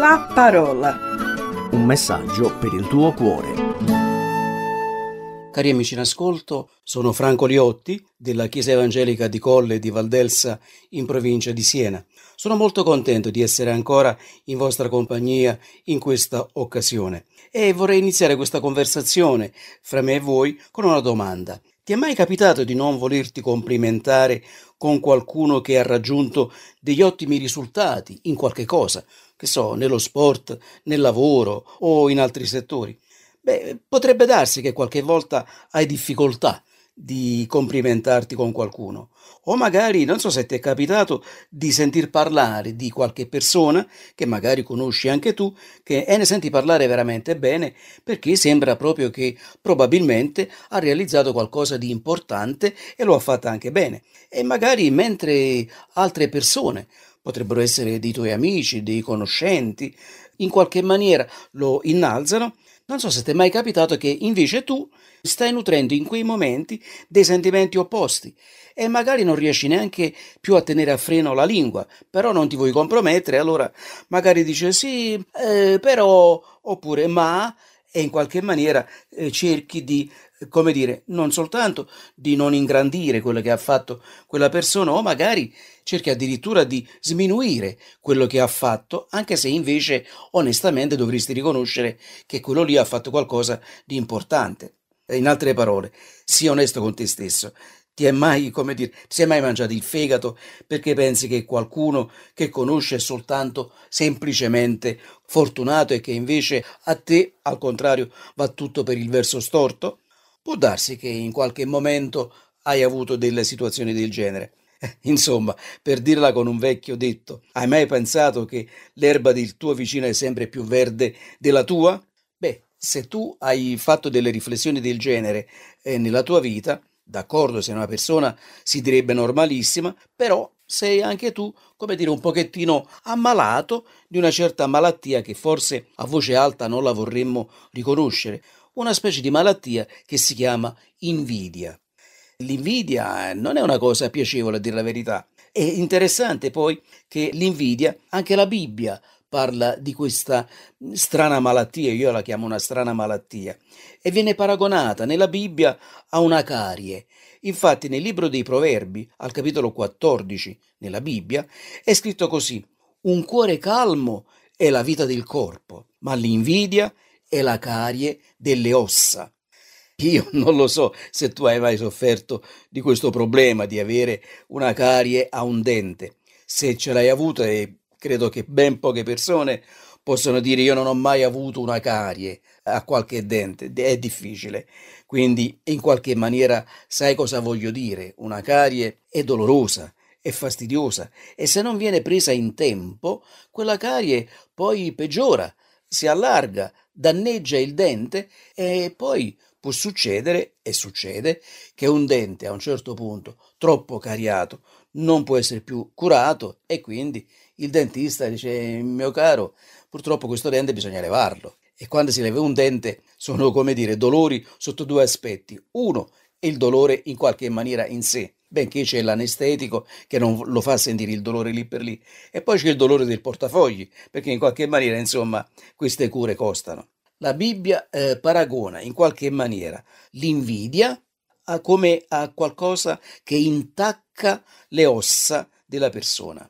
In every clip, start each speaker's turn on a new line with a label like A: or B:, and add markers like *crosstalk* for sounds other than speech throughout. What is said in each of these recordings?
A: la parola.
B: Un messaggio per il tuo cuore.
C: Cari amici in ascolto, sono Franco Liotti della Chiesa Evangelica di Colle di Valdelsa in provincia di Siena. Sono molto contento di essere ancora in vostra compagnia in questa occasione e vorrei iniziare questa conversazione fra me e voi con una domanda. Ti è mai capitato di non volerti complimentare con qualcuno che ha raggiunto degli ottimi risultati in qualche cosa, che so, nello sport, nel lavoro o in altri settori? Beh, potrebbe darsi che qualche volta hai difficoltà di complimentarti con qualcuno. O magari, non so se ti è capitato di sentir parlare di qualche persona che magari conosci anche tu, che e ne senti parlare veramente bene perché sembra proprio che probabilmente ha realizzato qualcosa di importante e lo ha fatto anche bene. E magari mentre altre persone potrebbero essere dei tuoi amici, dei conoscenti, in qualche maniera lo innalzano, non so se ti è mai capitato che invece tu stai nutrendo in quei momenti dei sentimenti opposti e magari non riesci neanche più a tenere a freno la lingua, però non ti vuoi compromettere, allora magari dici sì, eh, però, oppure ma, e in qualche maniera eh, cerchi di, come dire, non soltanto di non ingrandire quello che ha fatto quella persona, o magari cerchi addirittura di sminuire quello che ha fatto, anche se invece onestamente dovresti riconoscere che quello lì ha fatto qualcosa di importante. In altre parole, sii onesto con te stesso. Ti è mai, come dire, ti sei mai mangiato il fegato perché pensi che qualcuno che conosce è soltanto semplicemente fortunato e che invece a te, al contrario, va tutto per il verso storto? Può darsi che in qualche momento hai avuto delle situazioni del genere. *laughs* Insomma, per dirla con un vecchio detto, hai mai pensato che l'erba del tuo vicino è sempre più verde della tua? Beh, se tu hai fatto delle riflessioni del genere eh, nella tua vita, d'accordo, sei una persona si direbbe normalissima, però sei anche tu, come dire, un pochettino ammalato di una certa malattia che forse a voce alta non la vorremmo riconoscere, una specie di malattia che si chiama invidia. L'invidia non è una cosa piacevole a dire la verità. È interessante poi che l'invidia, anche la Bibbia parla di questa strana malattia, io la chiamo una strana malattia, e viene paragonata nella Bibbia a una carie. Infatti nel libro dei Proverbi, al capitolo 14 nella Bibbia, è scritto così, un cuore calmo è la vita del corpo, ma l'invidia è la carie delle ossa. Io non lo so se tu hai mai sofferto di questo problema di avere una carie a un dente. Se ce l'hai avuta e credo che ben poche persone possono dire io non ho mai avuto una carie a qualche dente, è difficile. Quindi in qualche maniera sai cosa voglio dire, una carie è dolorosa, è fastidiosa e se non viene presa in tempo, quella carie poi peggiora, si allarga, danneggia il dente e poi può succedere, e succede, che un dente a un certo punto troppo cariato non può essere più curato e quindi il dentista dice mio caro purtroppo questo dente bisogna levarlo e quando si leva un dente sono come dire dolori sotto due aspetti. Uno il dolore in qualche maniera in sé benché c'è l'anestetico che non lo fa sentire il dolore lì per lì. E poi c'è il dolore del portafogli perché in qualche maniera insomma queste cure costano. La Bibbia eh, paragona in qualche maniera l'invidia a come a qualcosa che intacca le ossa della persona.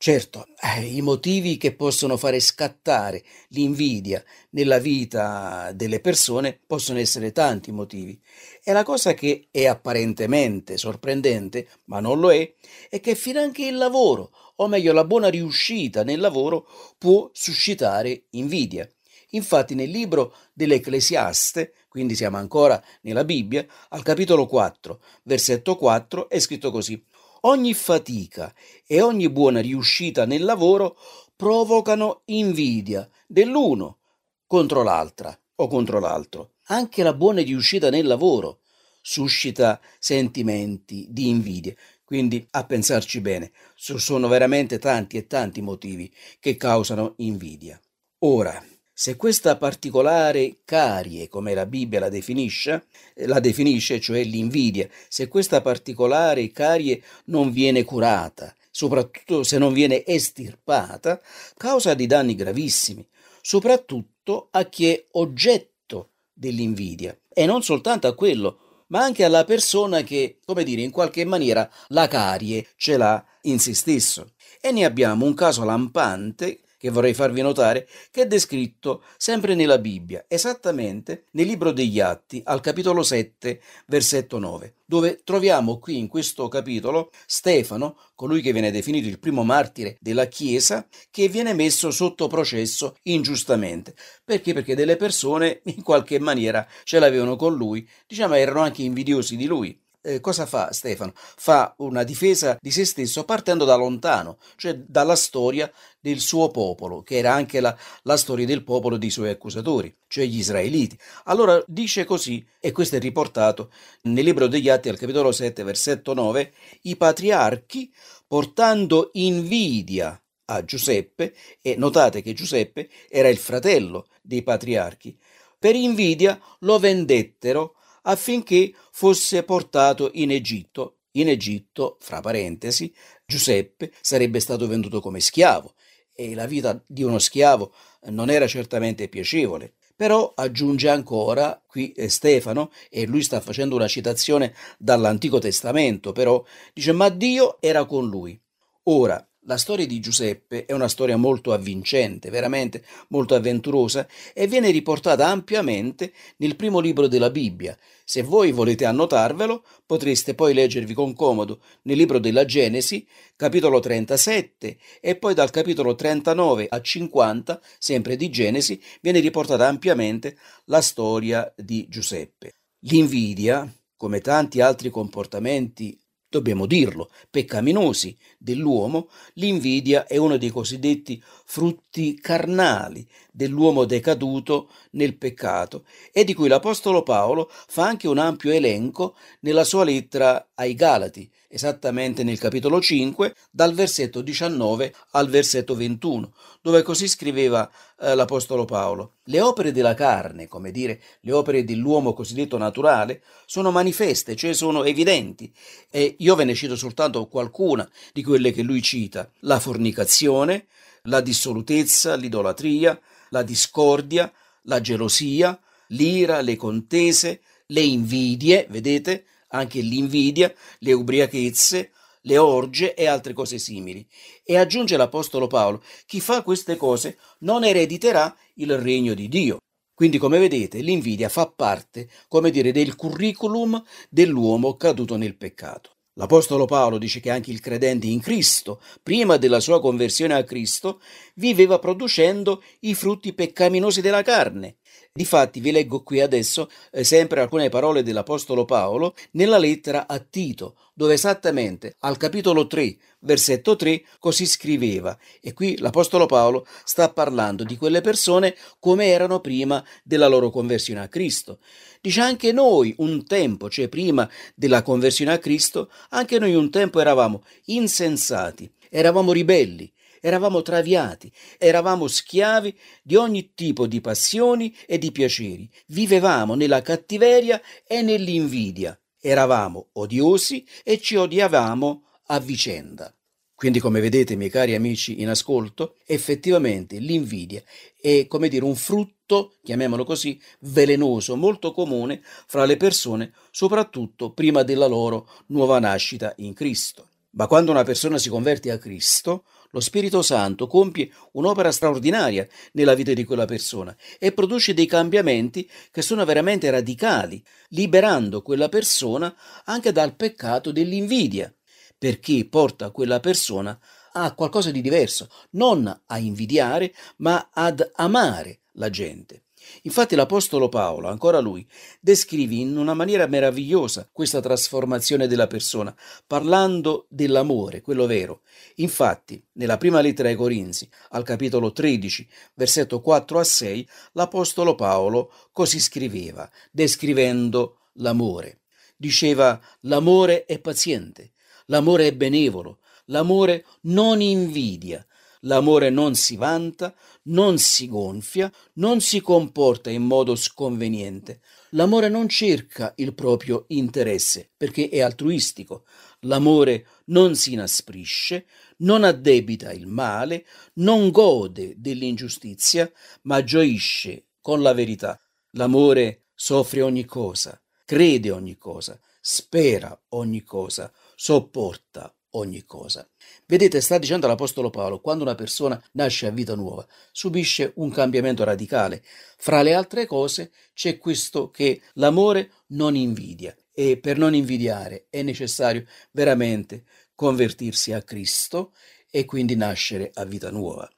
C: Certo, eh, i motivi che possono fare scattare l'invidia nella vita delle persone possono essere tanti motivi. E la cosa che è apparentemente sorprendente, ma non lo è, è che finanche il lavoro, o meglio la buona riuscita nel lavoro, può suscitare invidia. Infatti nel libro dell'Ecclesiaste, quindi siamo ancora nella Bibbia, al capitolo 4, versetto 4, è scritto così. Ogni fatica e ogni buona riuscita nel lavoro provocano invidia dell'uno contro l'altra o contro l'altro. Anche la buona riuscita nel lavoro suscita sentimenti di invidia. Quindi a pensarci bene, sono veramente tanti e tanti motivi che causano invidia. Ora, se questa particolare carie, come la Bibbia la definisce, la definisce, cioè l'invidia, se questa particolare carie non viene curata, soprattutto se non viene estirpata, causa dei danni gravissimi, soprattutto a chi è oggetto dell'invidia e non soltanto a quello, ma anche alla persona che, come dire, in qualche maniera la carie ce l'ha in se stesso. E ne abbiamo un caso lampante che vorrei farvi notare, che è descritto sempre nella Bibbia, esattamente nel libro degli Atti, al capitolo 7, versetto 9, dove troviamo qui in questo capitolo Stefano, colui che viene definito il primo martire della Chiesa, che viene messo sotto processo ingiustamente. Perché? Perché delle persone *laughs* in qualche maniera ce l'avevano con lui, diciamo erano anche invidiosi di lui eh, cosa fa Stefano? Fa una difesa di se stesso partendo da lontano, cioè dalla storia del suo popolo, che era anche la, la storia del popolo dei suoi accusatori, cioè gli israeliti. Allora dice così, e questo è riportato nel libro degli Atti al capitolo 7, versetto 9, i patriarchi portando invidia a Giuseppe, e notate che Giuseppe era il fratello dei patriarchi, per invidia lo vendettero affinché fosse portato in Egitto. In Egitto, fra parentesi, Giuseppe sarebbe stato venduto come schiavo e la vita di uno schiavo non era certamente piacevole. Però aggiunge ancora qui eh, Stefano, e lui sta facendo una citazione dall'Antico Testamento, però dice: Ma Dio era con lui. Ora, la storia di Giuseppe è una storia molto avvincente, veramente molto avventurosa e viene riportata ampiamente nel primo libro della Bibbia. Se voi volete annotarvelo, potreste poi leggervi con comodo nel libro della Genesi, capitolo 37, e poi dal capitolo 39 a 50, sempre di Genesi, viene riportata ampiamente la storia di Giuseppe. L'invidia, come tanti altri comportamenti dobbiamo dirlo, peccaminosi dell'uomo, l'invidia è uno dei cosiddetti frutti carnali dell'uomo decaduto nel peccato e di cui l'Apostolo Paolo fa anche un ampio elenco nella sua lettera ai Galati, esattamente nel capitolo 5, dal versetto 19 al versetto 21, dove così scriveva eh, l'Apostolo Paolo. Le opere della carne, come dire, le opere dell'uomo cosiddetto naturale, sono manifeste, cioè sono evidenti, e io ve ne cito soltanto qualcuna di quelle che lui cita. La fornicazione, la dissolutezza, l'idolatria, la discordia, la gelosia, l'ira, le contese, le invidie, vedete, anche l'invidia, le ubriachezze, le orge e altre cose simili. E aggiunge l'Apostolo Paolo, chi fa queste cose non erediterà il regno di Dio. Quindi, come vedete, l'invidia fa parte, come dire, del curriculum dell'uomo caduto nel peccato. L'Apostolo Paolo dice che anche il credente in Cristo, prima della sua conversione a Cristo, viveva producendo i frutti peccaminosi della carne. Difatti vi leggo qui adesso eh, sempre alcune parole dell'Apostolo Paolo nella lettera a Tito, dove esattamente al capitolo 3, versetto 3, così scriveva. E qui l'Apostolo Paolo sta parlando di quelle persone come erano prima della loro conversione a Cristo. Dice anche noi un tempo, cioè prima della conversione a Cristo, anche noi un tempo eravamo insensati, eravamo ribelli, eravamo traviati, eravamo schiavi di ogni tipo di passioni e di piaceri, vivevamo nella cattiveria e nell'invidia, eravamo odiosi e ci odiavamo a vicenda. Quindi, come vedete, miei cari amici in ascolto, effettivamente l'invidia è, come dire, un frutto, chiamiamolo così, velenoso, molto comune fra le persone, soprattutto prima della loro nuova nascita in Cristo. Ma quando una persona si converte a Cristo, lo Spirito Santo compie un'opera straordinaria nella vita di quella persona e produce dei cambiamenti che sono veramente radicali, liberando quella persona anche dal peccato dell'invidia perché porta quella persona a qualcosa di diverso, non a invidiare, ma ad amare la gente. Infatti l'Apostolo Paolo, ancora lui, descrive in una maniera meravigliosa questa trasformazione della persona, parlando dell'amore, quello vero. Infatti, nella prima lettera ai Corinzi, al capitolo 13, versetto 4 a 6, l'Apostolo Paolo così scriveva, descrivendo l'amore. Diceva, l'amore è paziente, L'amore è benevolo, l'amore non invidia, L'amore non si vanta, non si gonfia, non si comporta in modo sconveniente. L'amore non cerca il proprio interesse perché è altruistico. L'amore non si inasprisce, non addebita il male, non gode dell'ingiustizia, ma gioisce con la verità. L'amore soffre ogni cosa, crede ogni cosa, spera ogni cosa, sopporta ogni cosa. Vedete, sta dicendo l'Apostolo Paolo, quando una persona nasce a vita nuova, subisce un cambiamento radicale. Fra le altre cose c'è questo che l'amore non invidia e per non invidiare è necessario veramente convertirsi a Cristo e quindi nascere a vita nuova.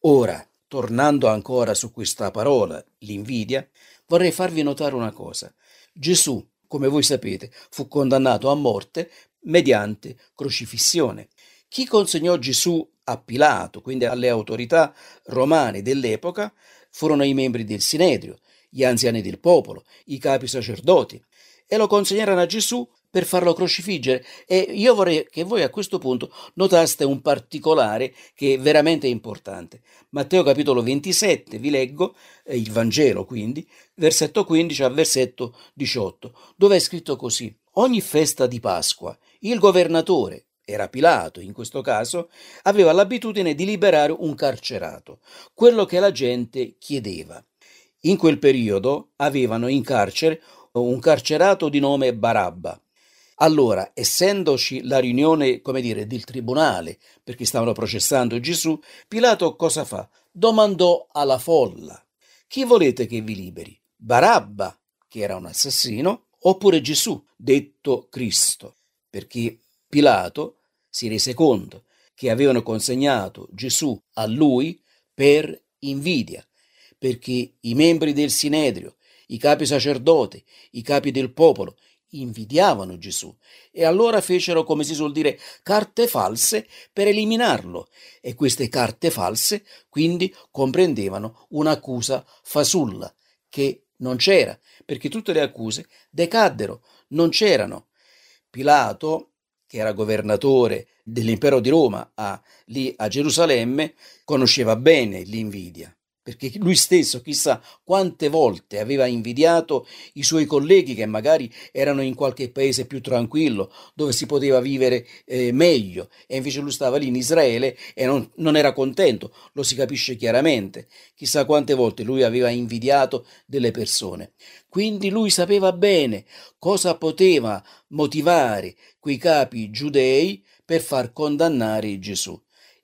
C: Ora, tornando ancora su questa parola, l'invidia, vorrei farvi notare una cosa. Gesù, come voi sapete, fu condannato a morte mediante crocifissione. Chi consegnò Gesù a Pilato, quindi alle autorità romane dell'epoca, furono i membri del Sinedrio, gli anziani del popolo, i capi sacerdoti, e lo consegnarono a Gesù per farlo crocifiggere. E io vorrei che voi a questo punto notaste un particolare che è veramente importante. Matteo capitolo 27, vi leggo eh, il Vangelo quindi, versetto 15 al versetto 18, dove è scritto così. Ogni festa di Pasqua il governatore, era Pilato in questo caso, aveva l'abitudine di liberare un carcerato, quello che la gente chiedeva. In quel periodo avevano in carcere un carcerato di nome Barabba. Allora, essendoci la riunione, come dire, del tribunale, perché stavano processando Gesù, Pilato cosa fa? Domandò alla folla: Chi volete che vi liberi? Barabba, che era un assassino, oppure Gesù, detto Cristo? Perché Pilato si rese conto che avevano consegnato Gesù a lui per invidia, perché i membri del Sinedrio, i capi sacerdoti, i capi del popolo invidiavano Gesù e allora fecero, come si suol dire, carte false per eliminarlo e queste carte false quindi comprendevano un'accusa fasulla che non c'era, perché tutte le accuse decaddero, non c'erano. Pilato, che era governatore dell'impero di Roma a, lì a Gerusalemme, conosceva bene l'invidia perché lui stesso chissà quante volte aveva invidiato i suoi colleghi che magari erano in qualche paese più tranquillo, dove si poteva vivere eh, meglio, e invece lui stava lì in Israele e non, non era contento, lo si capisce chiaramente. Chissà quante volte lui aveva invidiato delle persone. Quindi lui sapeva bene cosa poteva motivare quei capi giudei per far condannare Gesù.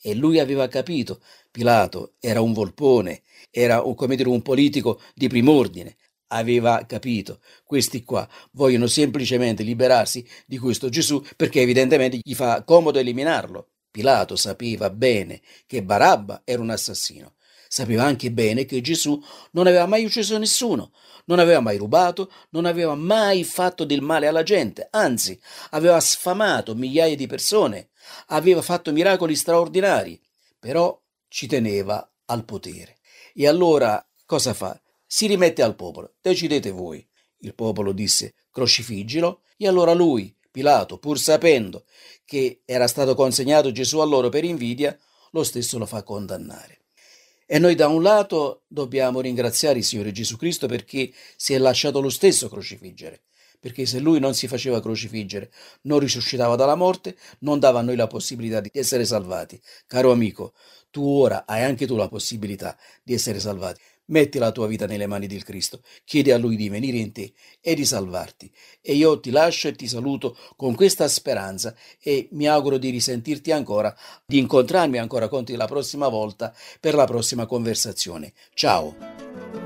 C: E lui aveva capito, Pilato era un volpone, era come dire, un politico di prim'ordine, aveva capito. Questi qua vogliono semplicemente liberarsi di questo Gesù perché evidentemente gli fa comodo eliminarlo. Pilato sapeva bene che Barabba era un assassino. Sapeva anche bene che Gesù non aveva mai ucciso nessuno, non aveva mai rubato, non aveva mai fatto del male alla gente, anzi aveva sfamato migliaia di persone, aveva fatto miracoli straordinari, però ci teneva al potere. E allora cosa fa? Si rimette al popolo, decidete voi. Il popolo disse crocifiggilo e allora lui, Pilato, pur sapendo che era stato consegnato Gesù a loro per invidia, lo stesso lo fa condannare. E noi da un lato dobbiamo ringraziare il Signore Gesù Cristo perché si è lasciato lo stesso crocifiggere perché se lui non si faceva crocifiggere, non risuscitava dalla morte, non dava a noi la possibilità di essere salvati. Caro amico, tu ora hai anche tu la possibilità di essere salvati. Metti la tua vita nelle mani del Cristo, chiedi a Lui di venire in te e di salvarti. E io ti lascio e ti saluto con questa speranza e mi auguro di risentirti ancora, di incontrarmi ancora con te la prossima volta per la prossima conversazione. Ciao!